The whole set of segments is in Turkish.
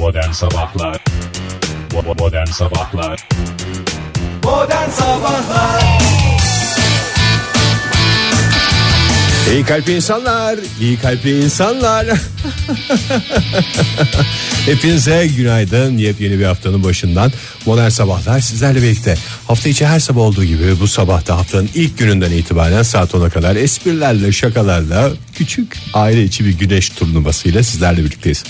Modern Sabahlar. Modern Sabahlar. Modern Sabahlar. İyi kalpli insanlar, iyi kalpli insanlar. Hepinize günaydın. Yepyeni bir haftanın başından modern sabahlar sizlerle birlikte. Hafta içi her sabah olduğu gibi bu sabahta haftanın ilk gününden itibaren saat 10'a kadar esprilerle, şakalarla küçük aile içi bir güneş turnuvasıyla sizlerle birlikteyiz.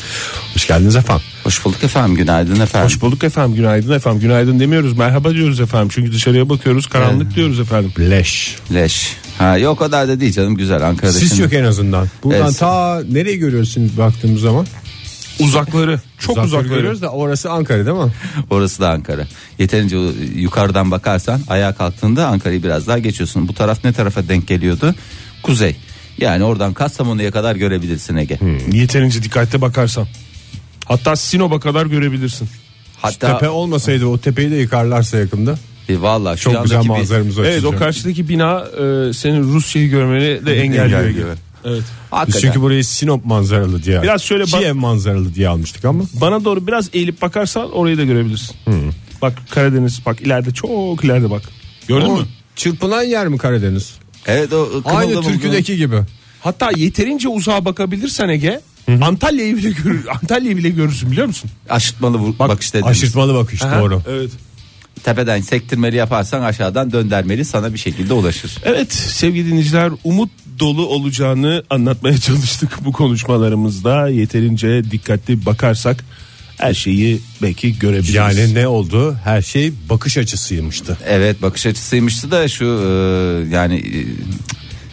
Hoş geldiniz efendim. Hoş bulduk efendim günaydın efendim. Hoş bulduk efendim günaydın efendim günaydın demiyoruz merhaba diyoruz efendim çünkü dışarıya bakıyoruz karanlık diyoruz efendim. Leş. Leş. Ha yok o kadar da değil canım güzel Ankara'da. Sis şimdi- yok en azından. Buradan Evet. ta nereye görüyorsunuz baktığımız zaman? Uzakları çok Uzakları uzakları. görüyoruz da orası Ankara değil mi? Orası da Ankara. Yeterince yukarıdan bakarsan ayağa kalktığında Ankara'yı biraz daha geçiyorsun. Bu taraf ne tarafa denk geliyordu? Kuzey. Yani oradan Kastamonu'ya kadar görebilirsin Ege. Yeterince dikkatli bakarsan. Hatta Sinop'a kadar görebilirsin. Hatta Tepe olmasaydı o tepeyi de yıkarlarsa yakında. E, vallahi şu Çok güzel yandaki bir- manzaramız açılacak. Evet o karşıdaki bina e, senin Rusya'yı görmeni de engelliyor. Engelliyor. Evet. Biz Hakikaten. çünkü burayı Sinop manzaralı diye. Biraz şöyle bak- Kiev manzaralı diye almıştık ama. Bana doğru biraz eğilip bakarsan orayı da görebilirsin. Bak Karadeniz bak ileride çok ileride bak. Gördün O mü? Çırpınan yer mi Karadeniz? Evet o kımıldı Aynı türküdeki gibi. Hatta yeterince uzağa bakabilirsen Ege Antalya'yı bile görür Antalya'yı bile görürsün biliyor musun? aşırtmalı vur- bakış dediğimiz. Aşırtmalı bakış doğru. Evet. Tepeden sektirmeli yaparsan aşağıdan döndermeli sana bir şekilde ulaşır. Evet sevgili dinleyiciler umut dolu olacağını anlatmaya çalıştık bu konuşmalarımızda. Yeterince dikkatli bakarsak her şeyi belki görebiliriz. Yani ne oldu? Her şey bakış açısıymıştı. Evet bakış açısıymıştı da şu e, yani e,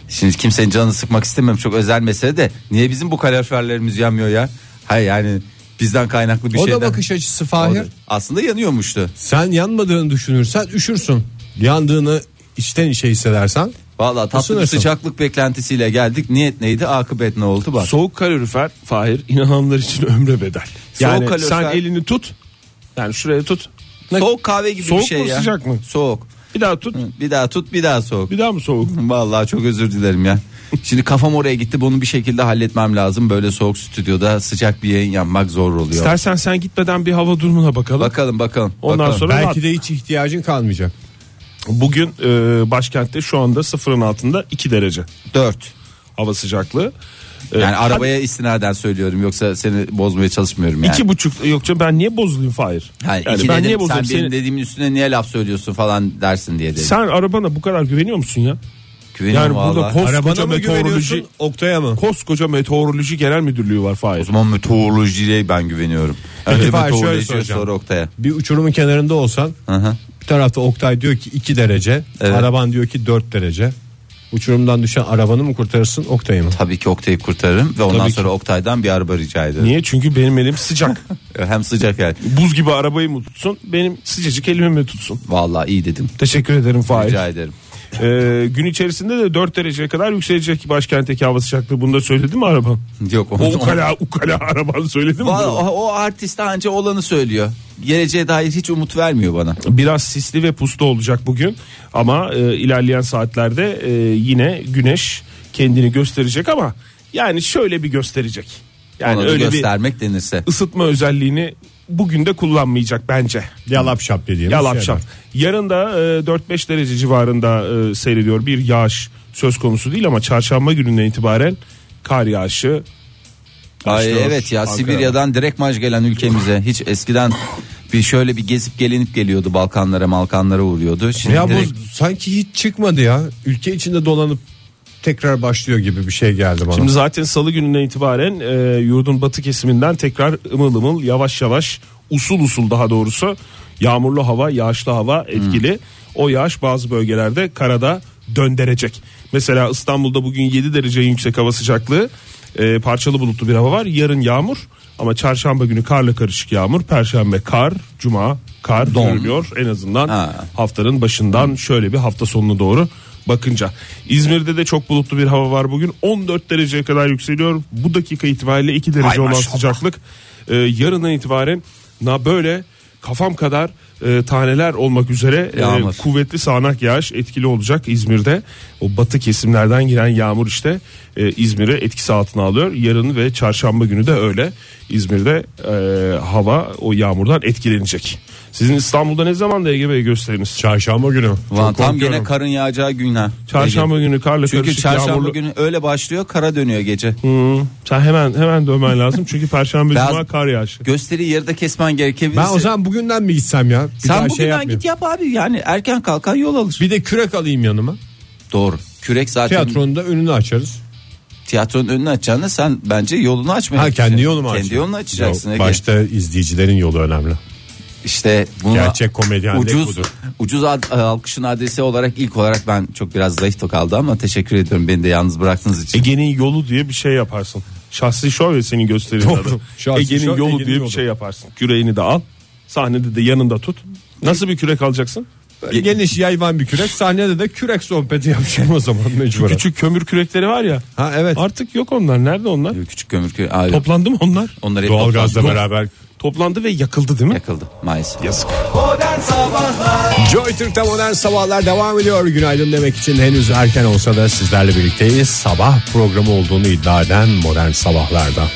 şimdi kimsenin canını sıkmak istemiyorum çok özel mesele de niye bizim bu kaloriferlerimiz yanmıyor ya? Hayır yani bizden kaynaklı bir o şeyden. da bakış açısı O Fahir. da- Aslında yanıyormuştu. Sen yanmadığını düşünürsen üşürsün. Yandığını içten içe hissedersen Vallahi tatlı bir sıcaklık beklentisiyle geldik. Niyet neydi? Akıbet ne oldu bak. Soğuk kalorifer Fahir inananlar için ömre bedel. Yani Soğuk kalorifer- sen elini tut. Yani şuraya tut. Soğuk kahve gibi Soğuk bir şey mu, ya. sıcak mı? Soğuk. Bir daha tut. Bir daha tut bir daha soğuk. Bir daha mı soğuk? Vallahi çok özür dilerim ya. Şimdi kafam oraya gitti bunu bir şekilde halletmem lazım. Böyle soğuk stüdyoda sıcak bir yayın yapmak zor oluyor. İstersen sen gitmeden bir hava durumuna bakalım. Bakalım bakalım. Ondan bakalım. sonra belki de hiç ihtiyacın kalmayacak. bugün e, başkentte şu anda sıfırın altında 2 derece 4. hava sıcaklığı. Yani arabaya istinaden söylüyorum yoksa seni bozmaya çalışmıyorum yani. İki buçuk yok canım ben niye bozulayım Fahir? Yani yani iki ben dedim, niye sen bozulayım? benim Seni- dediğimin üstüne niye laf söylüyorsun falan dersin diye dedim. sen arabana bu kadar güveniyor musun ya? Güveniyorum yani burada koskoca Arabana meteoroloji Oktay'a mı? koskoca meteoroloji genel müdürlüğü var O Fahir. zaman meteorolojiye ben güveniyorum. Önce Fahir, şöyle meteoroloji soracağım. sonra Oktay'a. Bir uçurumun kenarında olsan Hı hı. bir tarafta Oktay diyor ki 2 derece. Evet. Araban diyor ki 4 derece. Uçurumdan düşen arabanı mı kurtarırsın Oktay'ı mı? Tabii ki Oktay'ı kurtarırım ve ondan Tabii ki. sonra Oktay'dan bir araba rica ederim. Niye? Çünkü benim elim sıcak. Hem sıcak yani. Buz gibi arabayı mı tutsun? Benim sıcacık elimi mi tutsun? Vallahi iyi dedim. Teşekkür ederim Fahir. Rica ederim. Ee, gün içerisinde de 4 dereceye kadar yükselecek başkentteki hava sıcaklığı. Bunu da söyledi mi araban? Yok O ukala ukala araban söyledi mi? Vallahi o, o artist anca olanı söylüyor. Geleceğe dair hiç umut vermiyor bana. Biraz sisli ve puslu olacak bugün ama e, ilerleyen saatlerde e, yine güneş kendini gösterecek ama yani şöyle bir gösterecek. Yani Ona öyle göstermek denirse. bir ısıtma özelliğini bugün de kullanmayacak bence. Yalap şap dediğimiz Yalap şap. Yarın da e, 4-5 derece civarında e, seyrediyor bir yağış söz konusu değil ama çarşamba gününden itibaren kar yağışı Ay evet ya Ankara'da. Sibirya'dan direkt maj gelen ülkemize hiç eskiden bir şöyle bir gezip gelinip geliyordu Balkanlara Balkanlara uğruyordu. Şimdi Ya direkt- bu sanki hiç çıkmadı ya. Ülke içinde dolanıp tekrar başlıyor gibi bir şey geldi bana. Şimdi zaten salı gününden itibaren e, yurdun batı kesiminden tekrar ımıl ımıl yavaş yavaş usul usul daha doğrusu yağmurlu hava yağışlı hava etkili. O yağış bazı bölgelerde karada döndürecek. Mesela İstanbul'da bugün 7 derece yüksek hava sıcaklığı e, parçalı bulutlu bir hava var. Yarın yağmur ama çarşamba günü karla karışık yağmur. Perşembe kar, cuma kar Don. görünüyor en azından Ha. haftanın başından şöyle bir hafta sonuna doğru bakınca. İzmir'de de çok bulutlu bir hava var bugün. 14 dereceye kadar yükseliyor. Bu dakika itibariyle 2 derece Hay olan maşallah. sıcaklık e, yarından itibaren na böyle kafam kadar e, taneler olmak üzere e, kuvvetli sağanak yağış etkili olacak İzmir'de. O batı kesimlerden giren yağmur işte e, İzmir'i etkisi altına alıyor. Yarın ve çarşamba günü de öyle. İzmir'de e, hava o yağmurdan etkilenecek. Sizin İstanbul'da ne zaman da Ege Bey gösteriniz? Çarşamba günü. Ulan tam yine karın yağacağı gün ha. Çarşamba Ege. günü karla Çünkü karışık çarşamba yağmurlu. günü öyle başlıyor kara dönüyor gece. Hı, sen hemen hemen dönmen lazım çünkü perşembe cuma kar yağışı. Gösteri yarıda kesmen gerekebilir. Ben o zaman bugünden mi gitsem ya? Bir Sen bugünden şey yapmayayım. git yap abi yani erken kalkan yol alır. Bir de kürek alayım yanıma. Doğru. Kürek zaten Tiyatronun da önünü açarız. tiyatronun önünü açacağına sen bence yolunu açmaya Ha kendi yolumu açayım. Kendi yolunu açacaksın. Yok, Ege. Başta izleyicilerin yolu önemli. İşte bunu Gerçek komedyenlik ucuz budur. ucuz ad, alkışın adresi olarak ilk olarak ben çok biraz zayıf kaldı ama teşekkür ediyorum beni de yalnız bıraktığınız için. Ege'nin yolu diye bir şey yaparsın. Şahsi şov ya senin gösterinin Doğru. adı. Şahsi Ege'nin şov, yolu Ege'nin diye yolu. bir şey yaparsın. Küreğini de al. Sahnede de yanında tut. Nasıl bir kürek alacaksın? Böyle Geniş yayvan bir kürek. Sahnede de kürek sohbeti yapacağım o zaman mecburen. Küçük kömür kürekleri var ya. Ha evet. Artık yok onlar. Nerede onlar? Küçük kömür ayrı. Toplandı mı onlar? Onlar hep Doğalgazla beraber. Toplandı ve yakıldı değil mi? yakıldı maalesef. Yazık. Modern Sabahlar Joy Türk'te modern sabahlar devam ediyor. Günaydın demek için henüz erken olsa da sizlerle birlikteyiz. Sabah programı olduğunu iddia eden modern sabahlarda.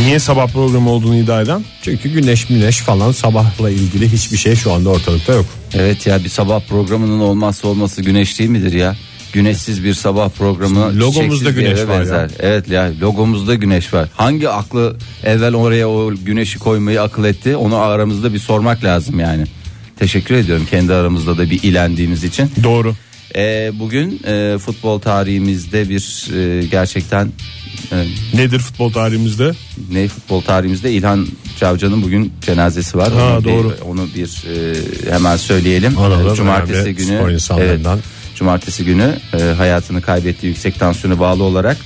Niye sabah programı olduğunu iddia eden? Çünkü güneş müneş falan sabahla ilgili hiçbir şey şu anda ortalıkta yok. Evet ya bir sabah programının olmazsa olması güneş değil midir ya? Güneşsiz bir sabah programı Logomuzda güneş var ya. benzer. Evet ya logomuzda güneş var. Hangi aklı evvel oraya o güneşi koymayı akıl etti? Onu aramızda bir sormak lazım yani. Teşekkür ediyorum kendi aramızda da bir ilendiğimiz için. Doğru. Ee, bugün e, futbol tarihimizde bir e, gerçekten e, Nedir futbol tarihimizde? ne futbol tarihimizde İlhan Cavcı'nın bugün cenazesi var. Ha, onu doğru. Bir, onu bir e, hemen söyleyelim. Analım, Cumartesi günü spor insanlarından. Cumartesi günü e, hayatını kaybettiği yüksek tansiyona bağlı olarak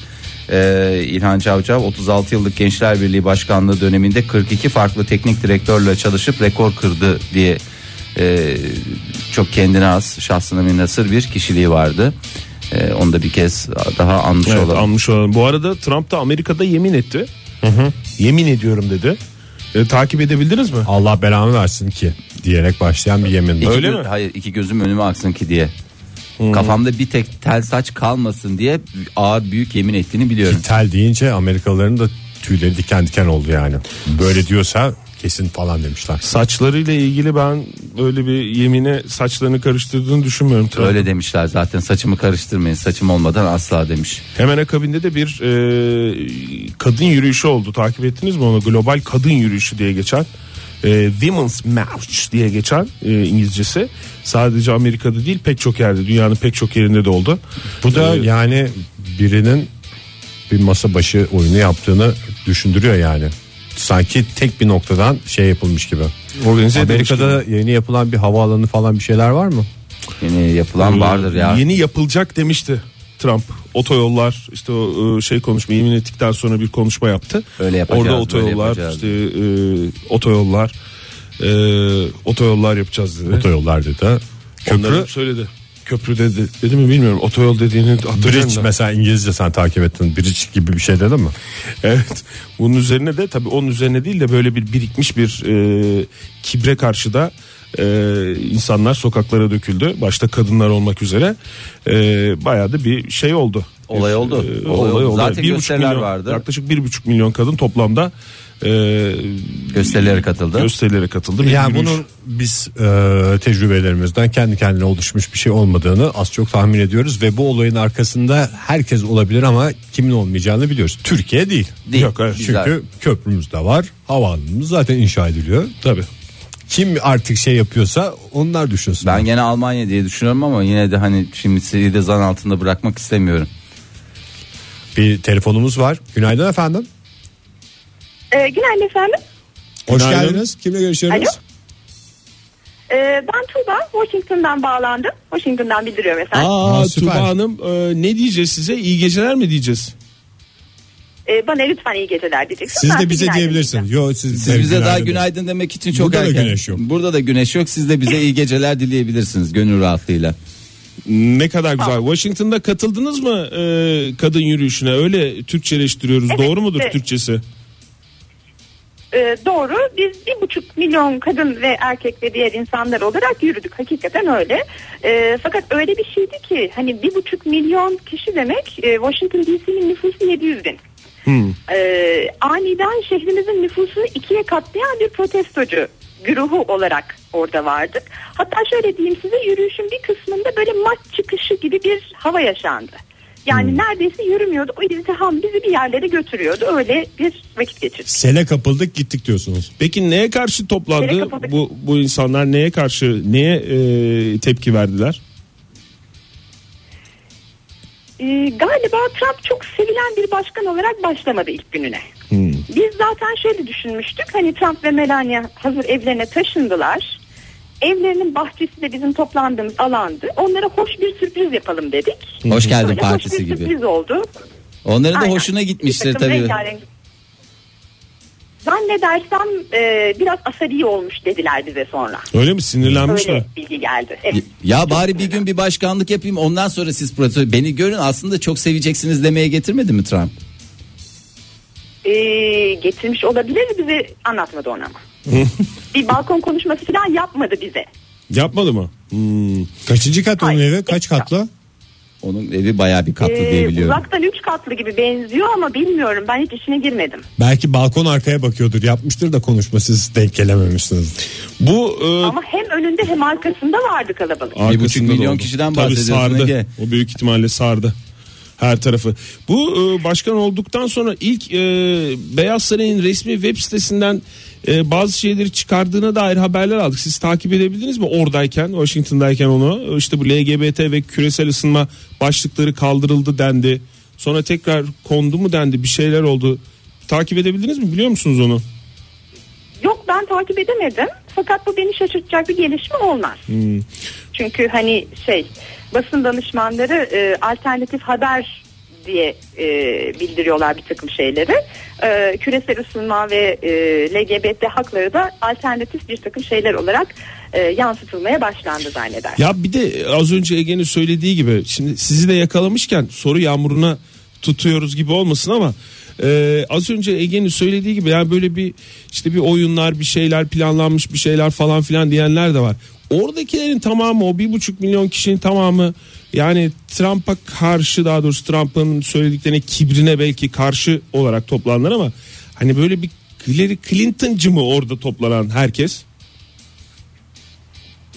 e, İlhan Cavcav 36 yıllık Gençler Birliği Başkanlığı döneminde 42 farklı teknik direktörle çalışıp rekor kırdı diye e, çok kendine has şahsına münhasır bir kişiliği vardı. E, onu da bir kez daha anmış Evet, olalım. almış olalım. Bu arada Trump da Amerika'da yemin etti. Yemin ediyorum dedi. E, takip edebildiniz mi? Allah belamı versin ki diyerek başlayan bir yemin. İki Öyle gö- mi? Hayır iki gözüm önüme aksın ki diye. Kafamda bir tek tel saç kalmasın diye ağır büyük yemin ettiğini biliyorum. Tel deyince Amerikalıların da tüyleri diken diken oldu yani. Böyle diyorsa kesin falan demişler. Saçlarıyla ilgili ben öyle bir yemine saçlarını karıştırdığını düşünmüyorum. Trump'ın. Öyle demişler zaten saçımı karıştırmayın saçım olmadan asla demiş. Hemen akabinde de bir e, kadın yürüyüşü oldu. Takip ettiniz mi onu? Global kadın yürüyüşü diye geçen. E, Women's March diye geçen e, İngilizcesi. Sadece Amerika'da değil pek çok yerde dünyanın pek çok yerinde de oldu. Bu da Ee, yani birinin bir masa başı oyunu yaptığını düşündürüyor yani. Sanki tek bir noktadan şey yapılmış gibi. Organize Amerika'da yeni yapılan bir havaalanı falan bir şeyler var mı? Yeni yapılan vardır ya. Yeni yapılacak demişti Trump. Otoyollar işte o e, şey konuşma yemin ettikten sonra bir konuşma yaptı. Öyle yapacağız, Orada otoyollar yapacağız. işte e, otoyollar e, otoyollar yapacağız dedi. Otoyollar dedi. Onları Köprü söyledi. Köprü dedi. Dedi mi bilmiyorum. Otoyol dediğini hatırlıyorum Bridge da. mesela İngilizce sen takip ettin. Bridge gibi bir şey dedi mi? Evet. Bunun üzerine de tabii onun üzerine değil de böyle bir birikmiş bir e, kibre karşı da e, insanlar sokaklara döküldü. Başta kadınlar olmak üzere. E, bayağı da bir şey oldu. Olay Bir, oldu. e, Olay oldu. Zaten Bir buçuk gösteriler milyon- vardı. Yaklaşık bir buçuk milyon kadın toplamda e, Gösterilere katıldı. gösterilere katıldı. Bir Yani yürüyüş. bunun biz e, tecrübelerimizden kendi kendine oluşmuş bir şey olmadığını az çok tahmin ediyoruz ve bu olayın arkasında herkes olabilir ama kimin olmayacağını biliyoruz. Türkiye değil. Değil. Yok, evet. Çünkü Güzel. köprümüz de var, havaalanımız zaten inşa ediliyor. Tabii. Kim artık şey yapıyorsa onlar düşünsün. Ben gene Almanya diye düşünüyorum ama yine de hani şimdi sizi de zan altında bırakmak istemiyorum. Bir telefonumuz var. Günaydın efendim. Ee, günaydın efendim. Hoş Günaydın. geldiniz. Kimle görüşüyoruz? Alo. Ee, ben Tuğba. Washington'dan bağlandım. Washington'dan bildiriyorum efendim. Aa, Aa, süper. Tuba Hanım e, ne diyeceğiz size? İyi geceler mi diyeceğiz? Ee, bana lütfen iyi geceler diyeceksin. Siz Ben de bize günaydın diyebilirsin. diyeceğim. Yo siz, Siz de bize daha günaydın. günaydın demek için çok Burada da erken. güneş yok. Burada da güneş yok. Siz de bize iyi geceler dileyebilirsiniz gönül rahatlığıyla. Ne kadar güzel. Washington'da katıldınız mı e, kadın yürüyüşüne? Öyle Türkçeleştiriyoruz. Evet, Doğru mudur evet. Türkçesi? e, doğru biz bir buçuk milyon kadın ve erkek ve diğer insanlar olarak yürüdük hakikaten öyle E, fakat öyle bir şeydi ki hani bir buçuk milyon kişi demek e, Washington DC'nin nüfusu 700 bin E, aniden şehrimizin nüfusunu ikiye katlayan bir protestocu güruhu olarak orada vardık hatta şöyle diyeyim size yürüyüşün bir kısmında böyle maç çıkışı gibi bir hava yaşandı yani neredeyse yürümüyorduk. O izdiham bizi bir yerlere götürüyordu. Öyle bir vakit geçirdik. Sele kapıldık gittik diyorsunuz. Peki neye karşı toplandı bu bu insanlar neye karşı neye e, tepki verdiler? Ee, galiba Trump çok sevilen bir başkan olarak başlamadı ilk gününe. Biz zaten şöyle düşünmüştük. Hani Trump ve Melania hazır evlerine taşındılar. Evlerinin bahçesi de bizim toplandığımız alandı. Onlara hoş bir sürpriz yapalım dedik. Hoş geldin Böyle partisi hoş bir gibi. sürpriz oldu. Onların da Aynen. hoşuna gitmiştir tabii. rengarenk- Zannedersem e, biraz asabi olmuş dediler bize sonra. Öyle mi sinirlenmişler? Öyle bilgi geldi. Evet. Ya bari bir gün bir başkanlık yapayım ondan sonra siz protesto beni görün aslında çok seveceksiniz demeye getirmedi mi Trump? Ee, getirmiş olabilir bize anlatmadı onu ama. bir balkon konuşması falan yapmadı bize. Yapmadı mı? Hmm. Kaçıncı kat onun Hayır. evi? Kaç katlı? Onun evi bayağı bir katlı Ee, diye biliyorum. uzaktan üç katlı gibi benziyor ama bilmiyorum ben hiç içine girmedim. Belki balkon arkaya bakıyordur. Yapmıştır da konuşma siz denk gelememişsiniz. Bu e, Ama hem önünde hem arkasında vardı kalabalık. arkasında buçuk milyon oldu. kişiden Tabii bahsediyorsun sardı. Ege. O büyük ihtimalle sardı. Her tarafı. Bu e, başkan olduktan sonra ilk e, Beyaz Saray'ın resmi web sitesinden e, bazı şeyleri çıkardığına dair haberler aldık. Siz takip edebildiniz mi oradayken, Washington'dayken onu? İşte bu LGBT ve küresel ısınma başlıkları kaldırıldı dendi. Sonra tekrar kondu mu dendi, bir şeyler oldu. Takip edebildiniz mi? Biliyor musunuz onu? Yok ben takip edemedim fakat bu beni şaşırtacak bir gelişme olmaz. Çünkü hani şey basın danışmanları e, alternatif haber diye e, bildiriyorlar bir takım şeyleri. E, küresel ısınma ve e, LGBT hakları da alternatif bir takım şeyler olarak e, yansıtılmaya başlandı zanneder. Ya bir de az önce Ege'nin söylediği gibi şimdi sizi de yakalamışken soru yağmuruna tutuyoruz gibi olmasın ama e, az önce Ege'nin söylediği gibi yani böyle bir işte bir oyunlar bir şeyler planlanmış bir şeyler falan filan diyenler de var. Oradakilerin tamamı o bir buçuk milyon kişinin tamamı yani Trump'a karşı daha doğrusu Trump'ın söylediklerine kibrine belki karşı olarak toplandılar ama hani böyle bir Hillary Clinton'cı mı orada toplanan herkes?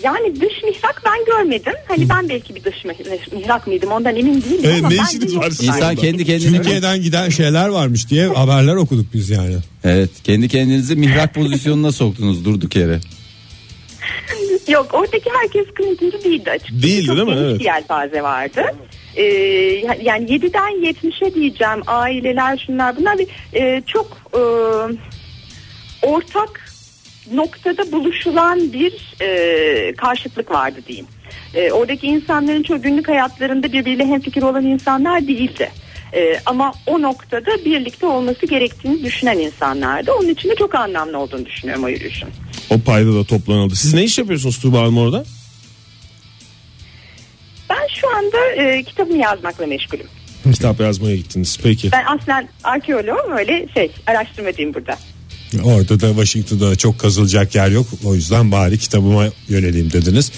Yani dış mihrak ben görmedim. Hani ben belki bir dış mih- mihrak mıydım ondan emin değilim Evet, ama ne işiniz var yoktu sizin? İnsan kendi kendine Türkiye'den giden şeyler varmış diye haberler okuduk biz yani. Evet kendi kendinizi mihrak pozisyonuna soktunuz durduk yere. Yok oradaki herkes Clinton'cı değildi açıkçası. Değildi, Çok değil mi? geniş Evet. bir yelpaze vardı. Ee, yani 7'den 70'e diyeceğim aileler şunlar bunlar bir e, çok e, ortak noktada buluşulan bir e, karşıtlık vardı diyeyim. E, oradaki insanların çoğu günlük hayatlarında birbiriyle hemfikir olan insanlar değildi. E, ama o noktada birlikte olması gerektiğini düşünen insanlardı. Onun için de çok anlamlı olduğunu düşünüyorum o yürüyüşün. O payda da toplanıldı. Siz ne iş yapıyorsunuz Tuğba Hanım orada? Ben şu anda e, kitabımı yazmakla meşgulüm. Kitap yazmaya gittiniz. Peki. Ben aslen arkeoloğum öyle şey araştırmacıyım burada. Orada da Washington'da çok kazılacak yer yok. O yüzden bari kitabıma yöneleyim dediniz.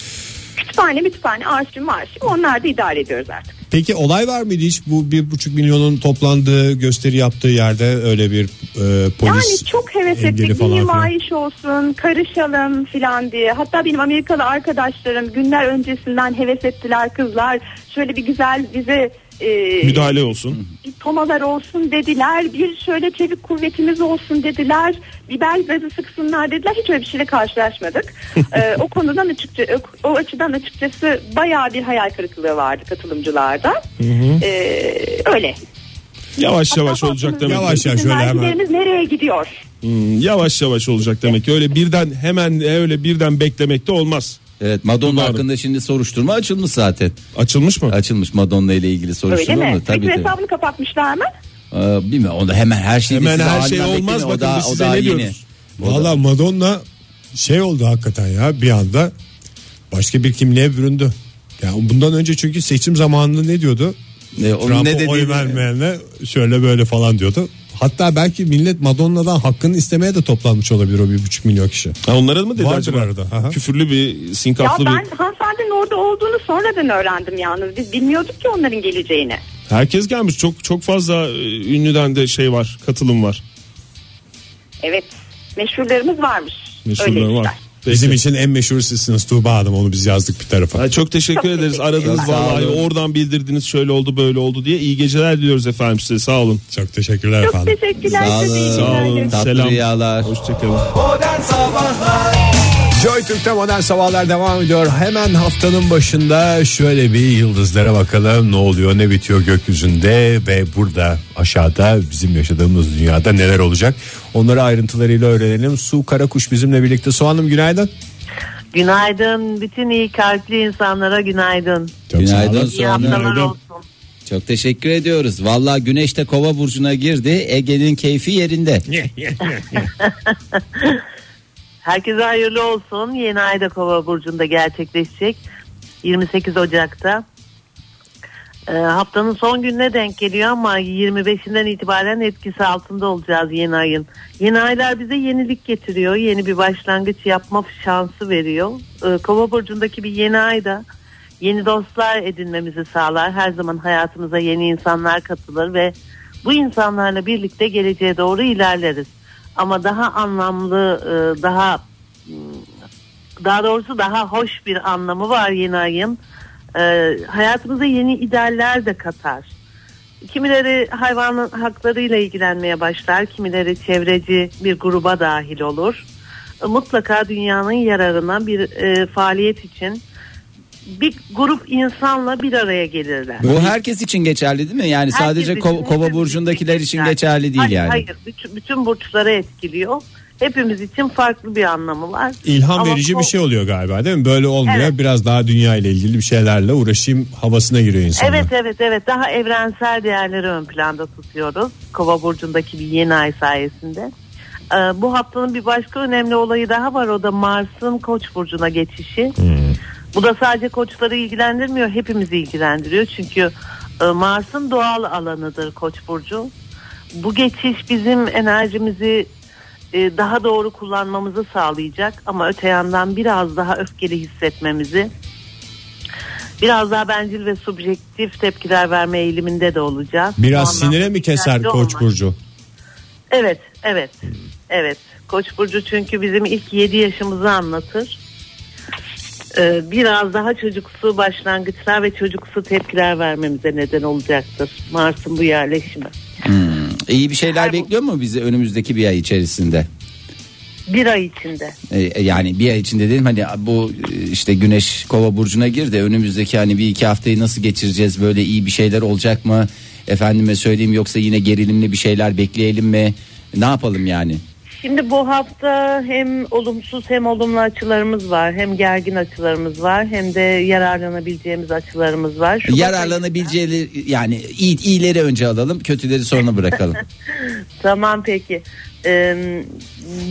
Kütüphane, kütüphane, arşiv, arşiv onlar da idare ediyoruz artık. Peki olay var mıydı hiç bu bir buçuk milyonun toplandığı gösteri yaptığı yerde öyle bir e, polis yani çok heves ettik filan? nümayiş olsun karışalım filan diye. Hatta benim Amerikalı arkadaşlarım günler öncesinden heves ettiler kızlar. Şöyle bir güzel bize e, Müdahale olsun. bir tomalar olsun dediler. Bir şöyle çevik kuvvetimiz olsun dediler. Biber gazı sıksınlar dediler. Hiç öyle bir şeyle karşılaşmadık. Ee, o konudan açıkça o açıdan açıkçası bayağı bir hayal kırıklığı vardı katılımcılarda. Ee, öyle. Yavaş yavaş olacak demek. Yavaş yavaş. Şöyle hemen. nereye gidiyor? Hmm, yavaş yavaş olacak demek ki. Öyle birden hemen öyle birden beklemek de olmaz. Evet Madonna Doğru. hakkında şimdi soruşturma açılmış zaten. Açılmış mı? Açılmış Madonna ile ilgili Öyle soruşturma mi? mı? Tabii Twitter tabii. hesabını kapatmışlar mı? Ee, bilmiyorum onda hemen her şey Hemen size her şey olmaz. bekleyin. O Bakın daha- biz o size daha ne yeni. diyoruz? Valla Madonna şey oldu hakikaten ya bir anda başka bir kimliğe büründü. Yani bundan önce çünkü seçim zamanında ne diyordu? E, onun Trump'a ne dediğini- oy vermeyenle şöyle böyle falan diyordu. Hatta belki millet Madonna'dan hakkını istemeye de toplanmış olabilir o bir buçuk milyon kişi. Ha, onlara mı dedi Vardır acaba? arada, aha. Küfürlü bir Ya sinkaflı ben bir. hanımefendinin orada olduğunu sonradan öğrendim yalnız. Biz bilmiyorduk ki onların geleceğini. Herkes gelmiş. Çok çok fazla e, ünlüden de şey var. Katılım var. Evet meşhurlarımız varmış. Meşhurlar var. Peki. Bizim için en meşhur sizsiniz Tuğba Hanım onu biz yazdık bir tarafa. Ha, çok teşekkür ederiz. Aradınız vallahi oradan bildirdiniz şöyle oldu böyle oldu diye. İyi geceler diliyoruz efendim size. Sağ olun. Çok teşekkürler Çok efendim. teşekkürler. Sağ olun. Sağ olun. Tatlı Selam. rüyalar. Hoşçakalın. Modern Sabahlar Joy Türk'te modern sabahlar devam ediyor. Hemen haftanın başında şöyle bir yıldızlara bakalım. Ne oluyor ne bitiyor gökyüzünde ve burada aşağıda bizim yaşadığımız dünyada neler olacak. Onları ayrıntılarıyla öğrenelim. Su Karakuş bizimle birlikte. Su Hanım günaydın. Günaydın. Bütün iyi kalpli insanlara günaydın. Çok Günaydın. İyi haftalar Günaydın. olsun. Çok teşekkür ediyoruz. Valla güneş de kova burcuna girdi. Ege'nin keyfi yerinde. Herkese hayırlı olsun. Yeni ayda Kova burcunda gerçekleşecek. 28 Ocak'ta. Ee, haftanın son gününe denk geliyor ama 25'inden itibaren etkisi altında olacağız yeni ayın. Yeni aylar bize yenilik getiriyor. Yeni bir başlangıç yapma şansı veriyor. Ee, Kova burcundaki bir yeni ayda yeni dostlar edinmemizi sağlar. Her zaman hayatımıza yeni insanlar katılır ve bu insanlarla birlikte geleceğe doğru ilerleriz. Ama daha anlamlı, e, daha daha doğrusu daha hoş bir anlamı var yeni ayın. Ee, hayatımıza yeni idealler de katar. Kimileri hayvan haklarıyla ilgilenmeye başlar, kimileri çevreci bir gruba dahil olur. E, Mutlaka dünyanın yararına bir e, faaliyet için bir grup insanla bir araya gelirler. Bu herkes için geçerli değil mi? Yani sadece Herkes ko- için, kova burcundakiler için geçerli. geçerli değil hayır, yani. Hayır, bütün, bütün burçları etkiliyor. Hepimiz için farklı bir anlamı var. İlham Ama verici ko- bir şey oluyor galiba değil mi? Böyle olmuyor. Evet. Biraz daha dünya ile ilgili bir şeylerle uğraşayım havasına giriyor insanlar. Evet evet evet daha evrensel değerleri ön planda tutuyoruz. Kova burcundaki bir yeni ay sayesinde. Ee, bu haftanın bir başka önemli olayı daha var o da Mars'ın Koç burcuna geçişi. Bu da sadece koçları ilgilendirmiyor hepimizi ilgilendiriyor. Çünkü e, Mars'ın doğal alanıdır Koç burcu. Bu geçiş bizim enerjimizi e, daha doğru kullanmamızı sağlayacak ama öte yandan biraz daha öfkeli hissetmemizi biraz daha bencil ve subjektif tepkiler verme eğiliminde de olacağız. Biraz sinire mi keser Koç. Burcu? Evet, evet. Evet. Koç burcu çünkü bizim ilk 7 yaşımızı anlatır. Ee, biraz daha çocuksu başlangıçlar ve çocuksu tepkiler vermemize neden olacaktır. Mars'ın bu yerleşimi. İyi bir şeyler bu- bekliyor mu bizi önümüzdeki bir ay içerisinde? Bir ay içinde. Ee, yani bir ay içinde dedim hani bu e, işte güneş kova burcuna girdi önümüzdeki hani bir iki haftayı nasıl geçireceğiz böyle iyi bir şeyler olacak mı efendime söyleyeyim yoksa yine gerilimli bir şeyler bekleyelim mi ne yapalım yani Şimdi bu hafta hem olumsuz hem olumlu açılarımız var. Hem gergin açılarımız var hem de yararlanabileceğimiz açılarımız var. Şubat yararlanabileceği yani iyi, iyileri önce alalım kötüleri sonra bırakalım Tamam peki. Ee,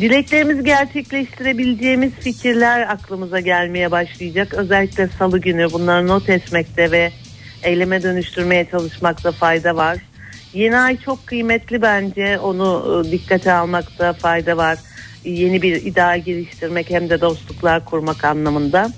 dileklerimizi gerçekleştirebileceğimiz fikirler aklımıza gelmeye başlayacak. Özellikle salı günü bunları not etmekte ve eyleme dönüştürmeye çalışmakta fayda var. Yeni ay çok kıymetli bence. Onu e, dikkate almakta fayda var. Yeni bir iddia geliştirmek hem de dostluklar kurmak anlamında.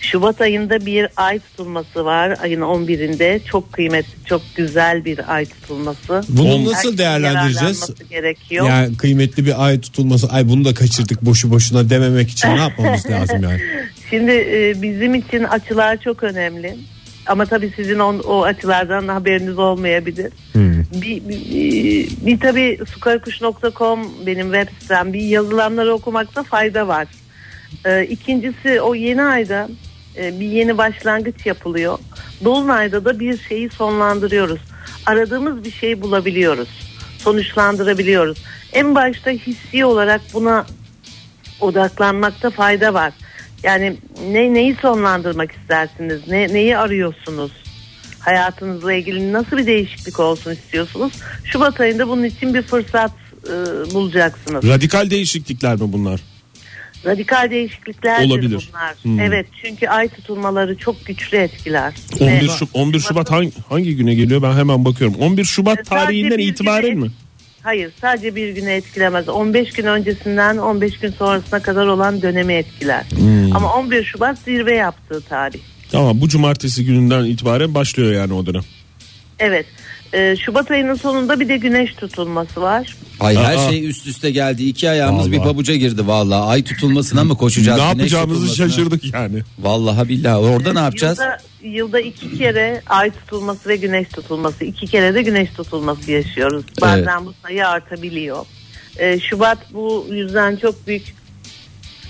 Şubat ayında bir ay tutulması var. Ayın 11'inde çok kıymetli, çok güzel bir ay tutulması. Bunu nasıl değerlendireceğiz? gerekiyor. Yani kıymetli bir ay tutulması ay bunu da kaçırdık boşu boşuna dememek için ne yapmamız lazım yani? Şimdi e, bizim için açılar çok önemli. Ama tabii sizin o, o açılardan haberiniz olmayabilir. Bir, bir, bir tabii sukarkuş.com benim web sitem. Bir yazılanları okumakta fayda var. E, ikincisi o yeni ayda e, bir yeni başlangıç yapılıyor. Dolunayda da bir şeyi sonlandırıyoruz. Aradığımız bir şeyi bulabiliyoruz. Sonuçlandırabiliyoruz. En başta hissi olarak buna odaklanmakta fayda var. Yani ne neyi sonlandırmak istersiniz? Ne neyi arıyorsunuz? Hayatınızla ilgili nasıl bir değişiklik olsun istiyorsunuz? Şubat ayında bunun için bir fırsat e, bulacaksınız. Radikal değişiklikler mi bunlar? Radikal değişikliklerdir Olabilir. bunlar. Hmm. Evet çünkü ay tutulmaları çok güçlü etkiler. 11 Ve- Şubat, 11 Şubat hangi, hangi güne geliyor ben hemen bakıyorum. 11 Şubat tarihinden güne- mi? Hayır sadece bir güne etkilemez. 15 gün öncesinden 15 gün sonrasına kadar olan dönemi etkiler. Hmm. Ama 11 Şubat zirve yaptığı tarih. Tamam bu cumartesi gününden itibaren başlıyor yani o dönem. Evet. Ee, Şubat ayının sonunda bir de güneş tutulması var. Ay her Aa. şey üst üste geldi. İki ayağımız bir Vallahi. pabuca girdi vallahi. Ay tutulmasına mı koşacağız? ne güneş yapacağımızı tutulmasına? şaşırdık yani. Vallahi billahi orada ne yapacağız? Yılda, yılda iki kere ay tutulması ve güneş tutulması. iki kere de güneş tutulması yaşıyoruz. Bazen bu sayı artabiliyor. Ee, Şubat bu yüzden çok büyük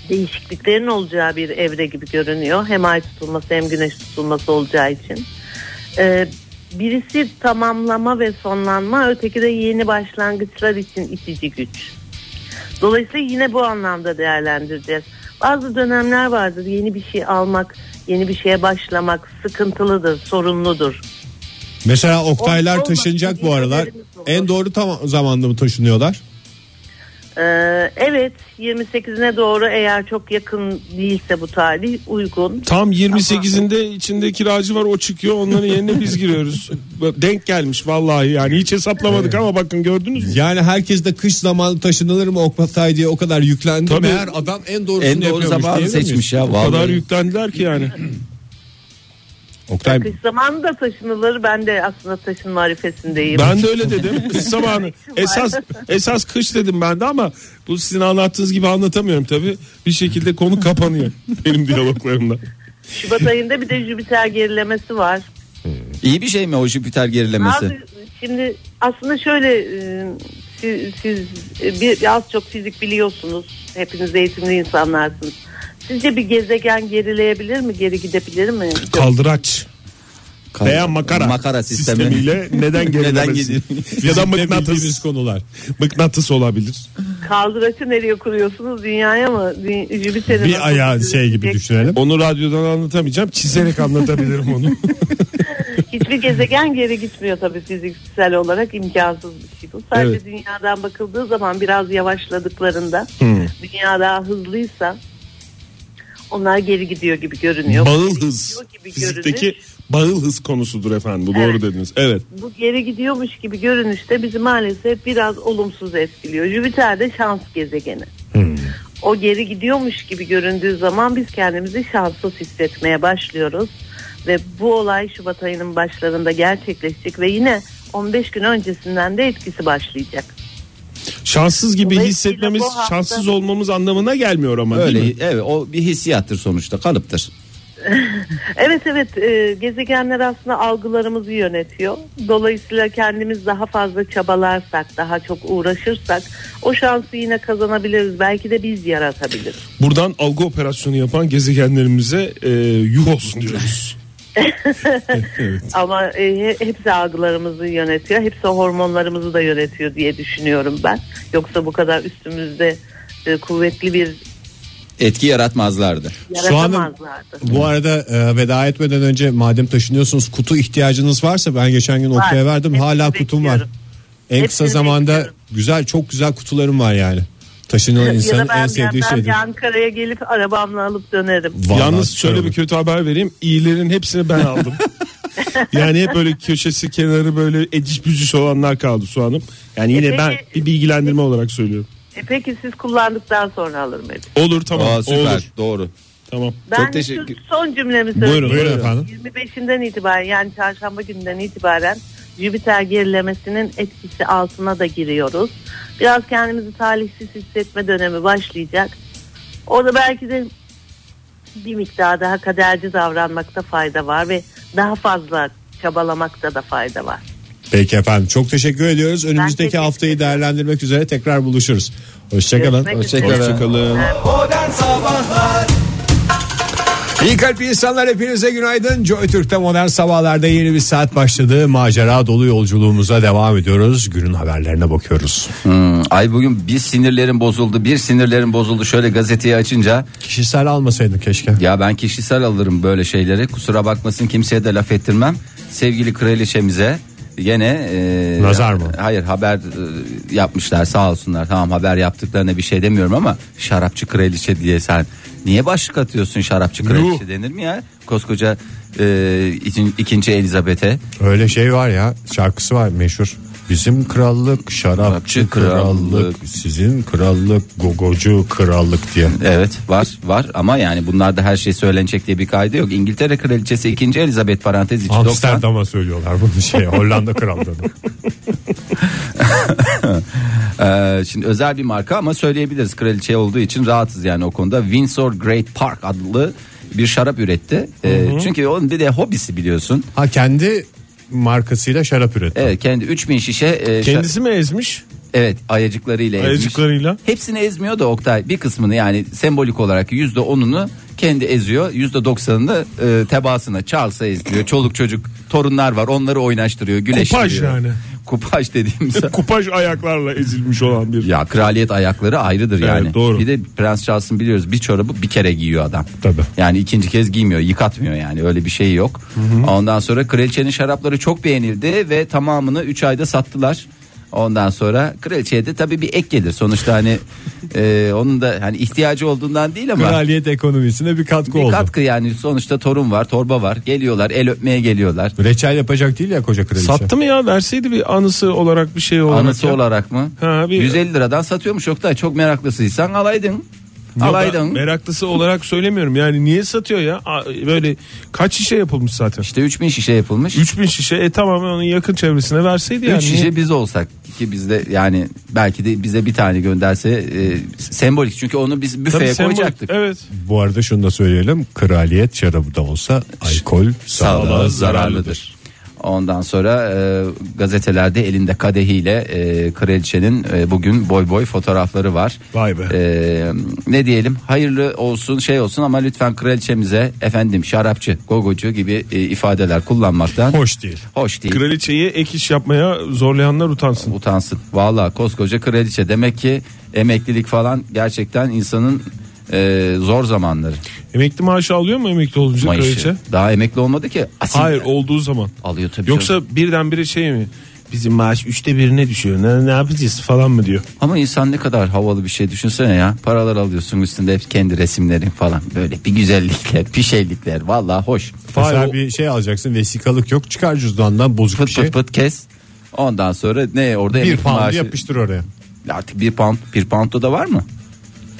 değişikliklerin olacağı bir evre gibi görünüyor. Hem ay tutulması hem güneş tutulması olacağı için. Ee, birisi tamamlama ve sonlanma, öteki de yeni başlangıçlar için itici güç. Dolayısıyla yine bu anlamda değerlendireceğiz. Bazı dönemler vardır yeni bir şey almak, yeni bir şeye başlamak sıkıntılıdır, sorunludur. Mesela Oktaylar Olmaz, taşınacak bu aralar. En doğru tam zamanda mı taşınıyorlar? Ee, evet 28'ine doğru eğer çok yakın değilse bu tarih uygun. Tam 28'inde içinde kiracı var o çıkıyor onların yerine biz giriyoruz. Denk gelmiş vallahi yani hiç hesaplamadık ama bakın gördünüz mü? Yani herkes de kış zamanı taşınılır mı Oktay diye o kadar yüklendi. Tabii. Meğer adam en doğrusunu En doğru yapıyormuş zamanı diyebilir miyiz? seçmiş ya O kadar vallahi. yüklendiler ki yani. Oktay Kış zamanı da taşınılır. Ben de aslında taşınma arifesindeyim. Ben de öyle dedim. Kış zamanı. Esas esas kış dedim ben de ama bu sizin anlattığınız gibi anlatamıyorum tabii. Bir şekilde konu kapanıyor benim diyaloglarımda. Şubat ayında bir de Jüpiter gerilemesi var. İyi bir şey mi o Jüpiter gerilemesi? Abi, şimdi aslında şöyle e, siz, siz e, bir, az çok fizik biliyorsunuz. Hepiniz eğitimli insanlarsınız. Sizce bir gezegen gerileyebilir mi? Geri gidebilir mi? Kaldıraç Kal- veya makara, Makara sistemi. sistemiyle neden Neden gerilemesi? gidiyor? ya da mıknatıs, konular. mıknatıs olabilir. Kaldıraçı nereye kuruyorsunuz? Dünyaya mı? Dü- Jüpiter'e nasıl Bir ayağı şey gibi düşünelim. Onu radyodan anlatamayacağım. Çizerek anlatabilirim onu. Hiçbir gezegen geri gitmiyor tabii fiziksel olarak imkansız bir şey bu. Sadece Evet. dünyadan bakıldığı zaman biraz yavaşladıklarında Hmm. dünya daha hızlıysa onlar geri gidiyor gibi görünüyor. Bağıl hız. gibi Fizikteki görünüş. bağıl hız konusudur efendim. Bu doğru Evet. dediniz. Evet. Bu geri gidiyormuş gibi görünüşte bizi maalesef biraz olumsuz etkiliyor. Jüpiter de şans gezegeni. O geri gidiyormuş gibi göründüğü zaman biz kendimizi şanssız hissetmeye başlıyoruz. Ve bu olay Şubat ayının başlarında gerçekleşecek ve yine 15 gün öncesinden de etkisi başlayacak. Şanssız gibi hissetmemiz hafta- şanssız olmamız anlamına gelmiyor ama Öyle değil mi? evet o bir hissiyattır sonuçta kalıptır. Evet evet e, gezegenler aslında algılarımızı yönetiyor. Dolayısıyla kendimiz daha fazla çabalarsak, daha çok uğraşırsak o şansı yine kazanabiliriz. Belki de biz yaratabiliriz. Buradan algı operasyonu yapan gezegenlerimize e, yuh olsun diyoruz. Ama e, he- hepsi algılarımızı yönetiyor. Hepsi hormonlarımızı da yönetiyor diye düşünüyorum ben. Yoksa bu kadar üstümüzde e, kuvvetli bir Etki yaratmazlardı. Şu anda bu arada e, veda etmeden önce madem taşınıyorsunuz kutu ihtiyacınız varsa ben geçen gün. Oktay'a verdim Hepsini hala kutum var. bekliyorum. En Hepsini kısa zamanda bekliyorum. güzel çok güzel kutularım var yani. Taşınan Ya insanın da ben en sevdiği bir şeydir. Ankara'ya gelip arabamla alıp dönerim. Vallahi Yalnız şöyle bir kötü haber vereyim. İyilerin hepsini ben aldım. yani hep böyle köşesi kenarı böyle eciş bücüş olanlar kaldı Su Hanım. Yani yine E ben bir bilgilendirme olarak söylüyorum. E peki siz kullandıktan sonra alırım hadi. Olur tamam. Aa, süper Olur. doğru. Tamam. Ben Çok teşekkür- şu son cümlemi Buyurun, söyleyeyim. buyurun efendim. 25'inden itibaren yani çarşamba günden itibaren Jüpiter gerilemesinin etkisi altına da giriyoruz. Biraz kendimizi talihsiz hissetme dönemi başlayacak. Orada belki de bir miktar daha kaderci davranmakta fayda var ve daha fazla çabalamakta da fayda var. Peki efendim çok teşekkür ediyoruz. Önümüzdeki teşekkür haftayı değerlendirmek üzere tekrar buluşuruz. Hoşçakalın. Üzere. Hoşçakalın. Hoşçakalın. İyi kalp insanlar hepinize günaydın. Joy Türk'te modern sabahlarda yeni bir saat başladı. Macera dolu yolculuğumuza devam ediyoruz. Günün haberlerine bakıyoruz. Hmm, ay bugün bir sinirlerim bozuldu bir sinirlerim bozuldu şöyle gazeteyi açınca Kişisel almasaydın keşke. ya ben kişisel alırım böyle şeyleri kusura bakmasın kimseye de laf ettirmem sevgili kraliçemize Gene e, Nazar mı? Hayır haber e, yapmışlar sağ olsunlar. Tamam haber yaptıklarına bir şey demiyorum ama şarapçı kraliçe diye sen niye başlık atıyorsun şarapçı kraliçe denir mi ya? Koskoca e, ikin- ikinci Elizabeth'e Öyle şey var ya şarkısı var meşhur. Bizim krallık şarapçı krallık, krallık. sizin krallık gogocu krallık diye. Evet var var ama yani bunlarda her şey söylenecek diye bir kaydı yok. İngiltere kraliçesi 2. Elizabeth parantez içi 90. Amsterdam'a söylüyorlar bunu şey Hollanda krallığına. Ee, şimdi özel bir marka ama söyleyebiliriz kraliçe olduğu için rahatız yani o konuda. Windsor Great Park adlı bir şarap üretti. Ee, çünkü onun bir de hobisi biliyorsun. Ha kendi markasıyla şarap üretti. Evet kendi 3000 şişe e, Kendisi mi ezmiş? evet ayacıklarıyla ezmiş. Ayacıklarıyla. Hepsini ezmiyor da Oktay bir kısmını yani sembolik olarak %10'unu kendi eziyor. %90'ını e, tebaasına Charles'a ezdiriyor. Çoluk çocuk torunlar var onları oynaştırıyor güleştiriyor. Kupaj yani. Kupaj dediğimiz Kupaj ayaklarla ezilmiş olan bir. Ya kraliyet ayakları ayrıdır Evet, yani. doğru. Bir de Prens Charles'ın biliyoruz bir çorabı bir kere giyiyor adam. Tabii. Yani ikinci kez giymiyor, yıkatmıyor yani öyle bir şey yok. Ondan sonra kraliçenin şarapları çok beğenildi ve tamamını 3 ayda sattılar. Ondan sonra kraliçeye de tabii bir ek gelir. Sonuçta hani e, onun da hani ihtiyacı olduğundan değil ama Kraliyet ekonomisine bir katkı bir oldu. katkı yani sonuçta torun var, torba var. Geliyorlar, el öpmeye geliyorlar. Reçel yapacak değil ya koca kraliçe. Sattı mı ya verseydi bir anısı olarak bir şey olarak. Anısı ya. olarak mı? Ha, bir- 150 liradan satıyormuş Oktay. Çok meraklısıysan alaydın. Ben meraklısı olarak söylemiyorum. Yani niye satıyor ya? Böyle kaç şişe yapılmış zaten? İşte 3000 şişe yapılmış. 3000 şişe e tamamen onun yakın çevresine verseydi 3 yani. şişe Niye? biz olsak ki bizde yani belki de bize bir tane gönderse e, sembolik çünkü onu biz Tabii büfeye sembolik. koyacaktık. Evet. Bu arada şunu da söyleyelim. Kraliyet şarabı da olsa alkol sağlığa Sağlığa zararlıdır. Ondan sonra e, gazetelerde elinde kadehiyle e, kraliçenin e, bugün boy boy fotoğrafları var. Vay be. E, ne diyelim hayırlı olsun şey olsun ama lütfen kraliçemize efendim şarapçı gogocu gibi e, ifadeler kullanmaktan Hoş değil. hoş değil. Kraliçeyi ek iş yapmaya zorlayanlar utansın. utansın. Valla koskoca kraliçe demek ki emeklilik falan gerçekten insanın e, zor zamanları. Emekli maaşı alıyor mu emekli olunca Maaşı. kraliçe? Daha emekli olmadı ki. Asil Hayır olduğu zaman. alıyor tabii. canım. Yoksa birdenbire şey mi? Bizim maaş üçte birine düşüyor. Ne, ne yapacağız falan mı diyor. Ama insan ne kadar havalı bir şey düşünsene ya. Paralar alıyorsun üstünde hep kendi resimlerin falan. Böyle bir güzellikler, bir şeylikler. Valla hoş. Mesela Hayır, o- bir şey alacaksın vesikalık yok çıkar cüzdandan bozuk Pıt bir şey. pıt pıt kes. Ondan sonra ne orada Bir emekli pound maaşı. yapıştır oraya. Artık bir pound, bir poundda da var mı?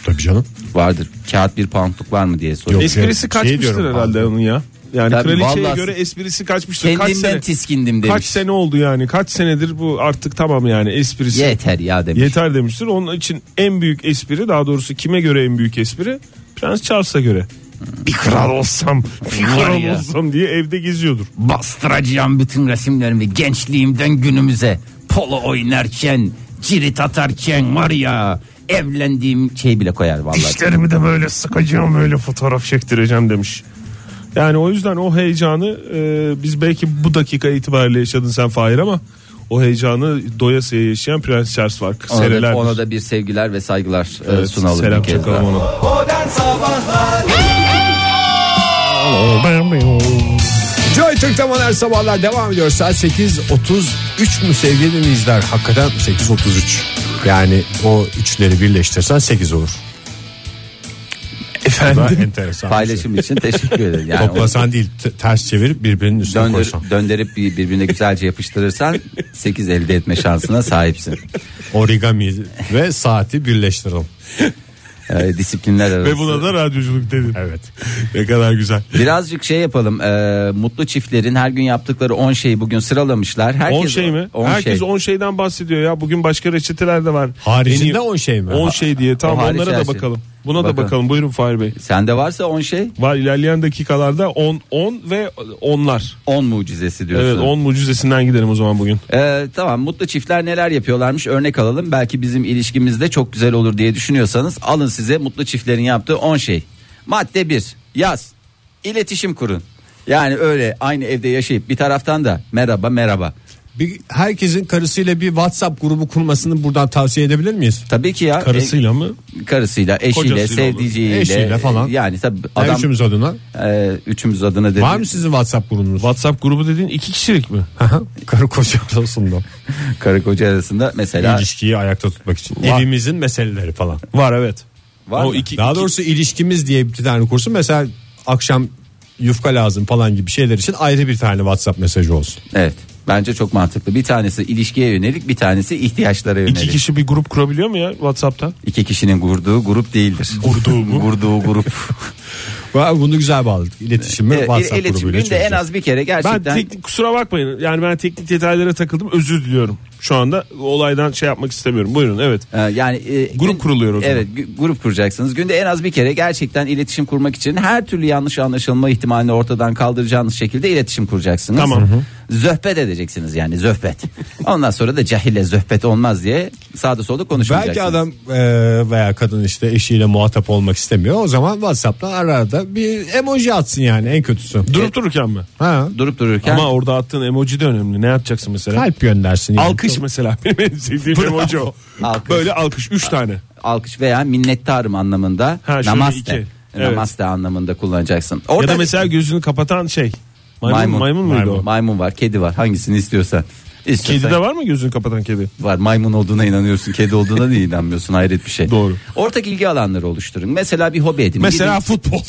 Tabii canım. Vardır. Kağıt bir poundluk var mı diye soruyor. Yok. Esprisi şey kaçmıştır diyorum herhalde onun ya. Yani Tabii, kraliçeye vallahi- göre esprisi kaçmıştır. Kaç Kendinden sene, tiskindim demiş. kaç sene oldu yani? Kaç senedir bu artık tamam yani esprisi. Yeter ya demiş. Yeter demiştir. Onun için en büyük espri daha doğrusu kime göre en büyük espri? Prens Charles'a göre. Bir kral olsam, bir Var kral ya. olsam diye evde geziyordur. Bastıracağım bütün resimlerimi gençliğimden günümüze. Polo oynarken, cirit atarken var ya evlendiğim şey bile koyar vallahi. Dişlerimi de böyle sıkacağım öyle fotoğraf çektireceğim demiş. Yani o yüzden o heyecanı e, biz belki bu dakika itibariyle yaşadın sen Fahir ama o heyecanı doyasıya yaşayan Prens Charles var. Ona da, ona da bir sevgiler ve saygılar e, Evet, sunalım. selam çakalım ona. Modern Sabahlar Joy Türk'te modern sabahlar devam ediyor. Saat 8.33 mu sevgili dinleyiciler? Hakikaten 8.33. Yani o üçleri birleştirsen 8 olur. Bu da Efendim. enteresan. bir şey. Paylaşım için teşekkür ederim. Yani Toplasan değil t- ters çevirip birbirinin üstüne Döndür, koysan. döndürüp bir- birbirine güzelce yapıştırırsan 8 elde etme şansına sahipsin. Origami ve saati birleştirelim. E, disiplinler arası. Ve buna da radyoculuk dedin. Evet. Ne kadar güzel. Birazcık şey yapalım. e, mutlu çiftlerin her gün yaptıkları 10 şeyi bugün sıralamışlar. Herkes 10 şey mi? 10 Herkes şey. 10 şeyden bahsediyor ya. Bugün başka reçeteler de var. Haricinde En iyi- 10 şey mi? 10 şey diye. Tamam onlara da şey. Bakalım. Buna da Bakalım. bakalım. Buyurun Fahir Bey. Sende varsa 10 şey Var ilerleyen dakikalarda 10 10 ve onlar. 10 mucizesi diyorsun. Evet 10 mucizesinden gidelim o zaman bugün. Ee, tamam mutlu çiftler neler yapıyorlarmış örnek alalım. Belki bizim ilişkimizde çok güzel olur diye düşünüyorsanız alın size mutlu çiftlerin yaptığı 10 şey. Madde 1 yaz iletişim kurun. Yani öyle aynı evde yaşayıp bir taraftan da merhaba merhaba. Bir, herkesin karısıyla bir WhatsApp grubu kurmasını buradan tavsiye edebilir miyiz? Tabii ki ya. Karısıyla mı? E, karısıyla, eşiyle, Kocasıyla Eşiyle falan. Yani tabii Adam, adam üçümüz adına. e, üçümüz adına dedi. Var mı sizin WhatsApp grubunuz? WhatsApp grubu dediğin iki kişilik mi? Karı koca arasında. Karı koca arasında mesela İlişkiyi ayakta tutmak için. Var. Evimizin meseleleri falan. Var evet. Var o mı? iki, Daha iki- doğrusu ilişkimiz diye bir tane kursun. Mesela akşam yufka lazım falan gibi şeyler için ayrı bir tane WhatsApp mesajı olsun. evet bence çok mantıklı. Bir tanesi ilişkiye yönelik, bir tanesi ihtiyaçlara yönelik. iki kişi bir grup kurabiliyor mu ya WhatsApp'ta? İki kişinin kurduğu grup değildir. Kurduğu mu? Kurduğu grup. Ve Bunu güzel bağladık. İletişimi Evet, WhatsApp iletişim grubuyla günde en az bir kere Ben gerçekten teknik kusura bakmayın. Yani ben teknik detaylara takıldım. Özür diliyorum. Şu anda olaydan şey yapmak istemiyorum. Buyurun evet. Ee, yani e, Grup kuruluyor o zaman. Evet, grup kuracaksınız. Günde en az bir kere gerçekten iletişim kurmak için her türlü yanlış anlaşılma ihtimalini ortadan kaldıracağınız şekilde iletişim kuracaksınız. Tamam. Zöhbet edeceksiniz yani zöhbet. Ondan sonra da cahille zöhbet olmaz diye sağda solda konuşmayacaksınız. Belki adam e, veya kadın işte eşiyle muhatap olmak istemiyor. O zaman WhatsApp'tan arada bir emoji atsın yani en kötüsü. Durup dururken mi? Ha. durup dururken Ama orada attığın emoji de önemli. Ne yapacaksın mesela? Kalp göndersin. yani. Alkış mesela. Benim en sevdiğim emoji o. Alkış. Böyle alkış. Üç tane. alkış veya minnettarım anlamında Ha, şöyle namaste. iki. Evet. Namaste anlamında kullanacaksın. Ya Orada da mesela gözünü kapatan şey. Maymun, maymun, muydu o? Maymun var, kedi var. Hangisini istiyorsan. İstiyorsan- Kedi de var mı gözünü kapatan kedi? var. Maymun olduğuna inanıyorsun, kedi olduğuna niye inanmıyorsun? Hayret bir şey. Doğru. Ortak ilgi alanları oluşturun. Mesela bir hobi edin. Mesela Gidin- futbol.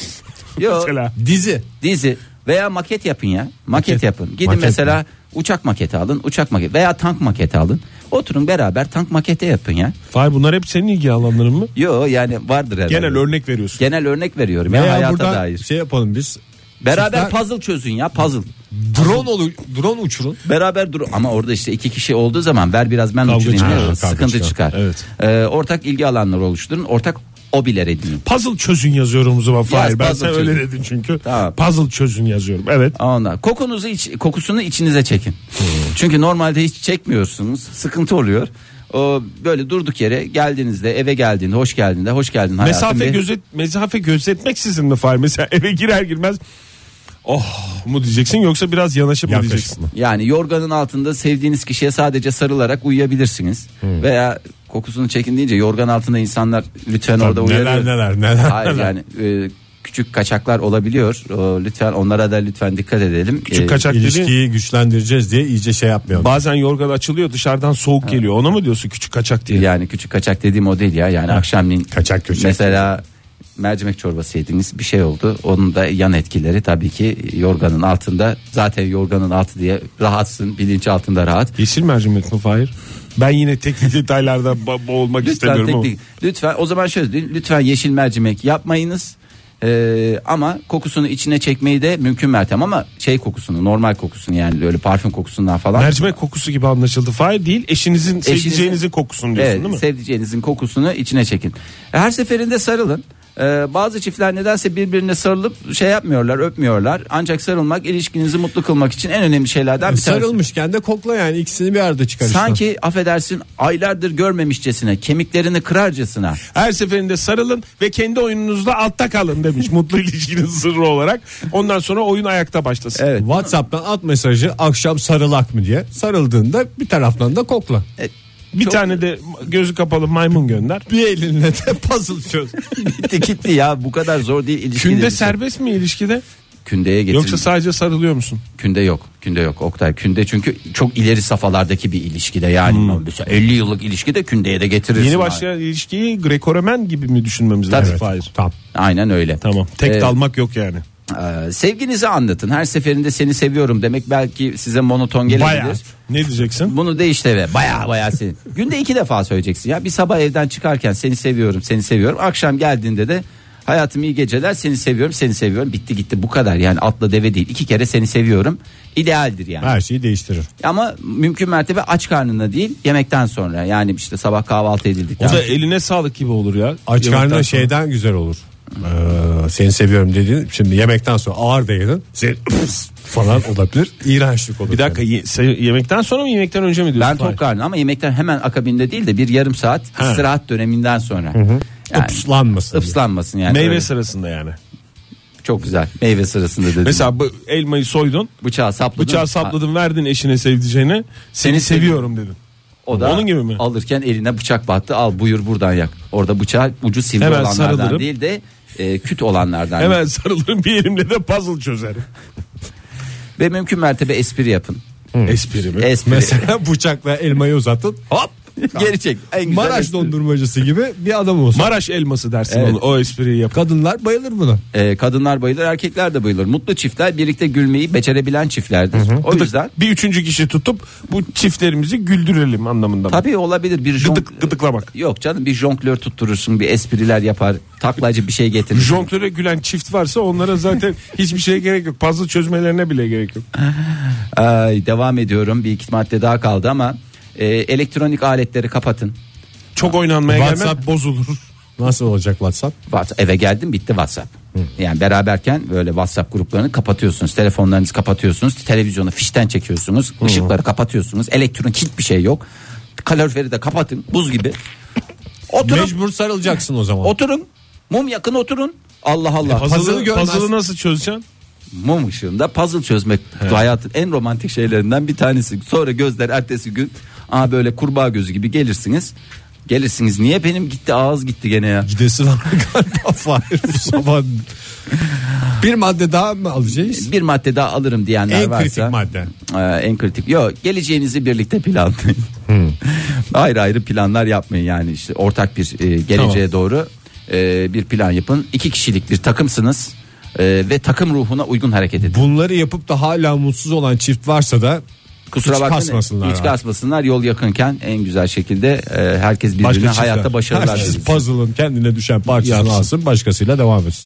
Yo, mesela. Dizi. dizi veya maket yapın ya. Maket, yapın. Gidin Maket mesela uçak maketi alın, uçak maketi veya tank maketi alın. Oturun beraber tank maketi yapın ya. Fahir bunlar hep senin ilgi alanların mı? Yo yani vardır herhalde. Genel örnek veriyorsun. Genel örnek veriyorum ya Veya hayata burada dair. şey yapalım biz. Beraber Çiftler- puzzle çözün ya puzzle. Drone olur, drone uçurun. Beraber dur ama orada işte iki kişi olduğu zaman ver biraz ben Kavga uçurayım çıkar, sıkıntı çıkar. çıkar. Evet. Ee, ortak ilgi alanları oluşturun. Ortak hobiler edinin. Puzzle çözün yazıyorum o zaman Fahir. Ben puzzle sen öyle dedin çünkü. Tamam. Puzzle çözün yazıyorum. Evet. Ondan kokunuzu iç, kokusunu içinize çekin. Çünkü normalde hiç çekmiyorsunuz. Sıkıntı oluyor. O böyle durduk yere geldiğinizde eve geldiğinde hoş geldiğinde hoş geldin hayatım. Mesafe diye- gözet mesafe gözetmeksizin mi Fahir? Mesela eve girer girmez oh mu diyeceksin yoksa biraz yanaşıp mı Yaklaşık diyeceksin? mı? Yani yorganın altında sevdiğiniz kişiye sadece sarılarak uyuyabilirsiniz. Veya kokusunu çekin deyince yorgan altında insanlar lütfen orada neler uyarıyor. neler neler. Hayır yani e, küçük kaçaklar olabiliyor. O, lütfen onlara da lütfen dikkat edelim. Küçük E, kaçak İlişkiyi güçlendireceğiz diye iyice şey yapmayalım. bazen yorgan açılıyor dışarıdan soğuk geliyor. Ona mı diyorsun küçük kaçak diye? Yani küçük kaçak dediğim o değil ya. Yani akşamleyin Kaçak köçek. mesela mercimek çorbası yediniz bir şey oldu. Onun da yan etkileri tabii ki yorganın altında. Zaten yorganın altı diye rahatsın bilinç altında rahat. Yeşil mercimek mi Fahir? Ben yine teknik detaylarda boğulmak Lütfen istemiyorum ama. teknik, lütfen o zaman şöyle diyeyim, lütfen yeşil mercimek yapmayınız. Ee, ama kokusunu içine çekmeyi de mümkün mertem ama şey kokusunu normal kokusunu yani öyle parfüm kokusundan falan. Mercimek kokusu gibi anlaşıldı. Fahir değil eşinizin, sevdiceğinizin kokusunu diyorsun Evet, değil mi? sevdiceğinizin kokusunu içine çekin. Her seferinde sarılın. Ee, bazı çiftler nedense birbirine sarılıp şey yapmıyorlar, öpmüyorlar. Ancak sarılmak ilişkinizi mutlu kılmak için en önemli şeylerden bir tanesi. Sarılmışken de kokla yani ikisini bir arada çıkar. Sanki affedersin aylardır görmemişçesine, kemiklerini kırarcasına. Her seferinde sarılın ve kendi oyununuzda altta kalın demiş mutlu ilişkinin sırrı olarak. Ondan sonra oyun ayakta başlasın. Evet. WhatsApp'tan at mesajı akşam sarılak mı diye. Sarıldığında bir taraftan da kokla. Bir Çok- tane de gözü kapalı maymun gönder. Bir elinle de puzzle çöz. Bitti gitti ya bu kadar zor değil ilişki. Künde dedi. serbest mi ilişkide? Kündeye getirin. Yoksa sadece sarılıyor musun? Künde yok. Künde yok Oktay. Künde çünkü çok ileri safhalardaki bir ilişkide yani. Mesela 50 yıllık ilişkide kündeye de getirirsin. Hmm. Yeni abi. başlayan ilişkiyi Greco-Romen gibi mi düşünmemiz Tabii. lazım? Fahir? Tamam. Aynen öyle. Tamam. Tek Ee, dalmak yok yani. Ee, sevginizi anlatın. Her seferinde seni seviyorum demek belki size monoton gelebilir. Bayağı. Ne diyeceksin? Bunu değiştir ve baya baya seni. Günde iki defa söyleyeceksin ya. Bir sabah evden çıkarken seni seviyorum, seni seviyorum. Akşam geldiğinde de hayatım iyi geceler, seni seviyorum, seni seviyorum. Bitti gitti bu kadar. Yani atla deve değil. İki kere seni seviyorum. İdealdir yani. Her şeyi değiştirir. Ama mümkün mertebe aç karnına değil, yemekten sonra. Yani işte sabah kahvaltı edildikten O da eline sağlık gibi olur ya. Aç karnına şeyden güzel olur. Ee, seni seviyorum dediğin şimdi yemekten sonra ağır da yedin. Seni falan olabilir. İğrençlik olur. Bir dakika ye- se- yemekten sonra mı yemekten önce mi diyorsun? Ben tok Fahir? karnı ama yemekten hemen akabinde değil de bir yarım saat Ha. istirahat döneminden sonra. Yani, Islanmasın. ıslanmasın yani. Meyve Öyle. sırasında yani. Çok güzel. Meyve sırasında dedim. Mesela bu elmayı soydun. bıçağı sapladın. Bıçağı sapladın verdin eşine sevdiceğine. Seni, Seni seviyorum dedin. O da Onun gibi mi? alırken eline bıçak battı. Al buyur buradan yak. Orada bıçağı ucu sivri Hemen olanlardan sarılırım. değil de e, küt olanlardan. Hemen sarılırım bir elimle de puzzle çözerim. Ve mümkün mertebe espri yapın. Espri mi? Espri. Mesela bıçakla elmayı uzatın. Hop. Geri çek. En güzel Maraş espri. dondurmacısı gibi bir adam olsun. Maraş elması dersin Evet. onu, o espriyi yap. Kadınlar bayılır buna. Ee, kadınlar bayılır erkekler de bayılır. Mutlu çiftler birlikte gülmeyi becerebilen çiftlerdir. O yüzden Bir üçüncü kişi tutup bu çiftlerimizi güldürelim anlamında mı? tabii olabilir bir jonk... Gıdık, gıdıklamak. Yok canım bir jonglör tutturursun bir espriler yapar taklacı bir şey getirir. Jonglöre gülen çift varsa onlara zaten hiçbir şeye gerek yok. Puzzle çözmelerine bile gerek yok. Ay, devam ediyorum bir iki madde daha kaldı ama e, elektronik aletleri kapatın. Çok oynanmaya WhatsApp- gelmez bozulur. Nasıl olacak WhatsApp? WhatsApp, eve geldim bitti WhatsApp. Yani beraberken böyle WhatsApp gruplarını kapatıyorsunuz. Telefonlarınızı kapatıyorsunuz. Televizyonu fişten çekiyorsunuz. ışıkları kapatıyorsunuz. Elektronik hiçbir şey yok. Kaloriferi de kapatın buz gibi. Oturun. Mecbur sarılacaksın o zaman. Oturun. Mum yakın oturun. Allah Allah. Puzzle'ı Puzzle'ı, görmez. puzzle'ı nasıl çözeceksin? Mum ışığında puzzle çözmek hayatın en romantik şeylerinden bir tanesi. Sonra gözler ertesi gün aa böyle kurbağa gözü gibi gelirsiniz. Gelirsiniz. Niye benim gitti ağız gitti gene ya? Gidesi var galiba Fahir bu sabah. Bir madde daha mı alacağız? Bir madde daha alırım diyenler En varsa. kritik madde. Ee, en kritik. Yok geleceğinizi birlikte planlayın. ayrı ayrı planlar yapmayın yani işte ortak bir e, geleceğe doğru e, bir plan yapın. İki kişilik bir takımsınız e, ve takım ruhuna uygun hareket edin. Bunları yapıp da hala mutsuz olan çift varsa da Kusura hiç bakmayın. kasmasınlar. Hiç abi. kasmasınlar. Yol yakınken en güzel şekilde e, herkes birbirine Başka hayatta başarılar Herkes puzzle'ın kendine düşen parçasını alsın başkasıyla devam etsin.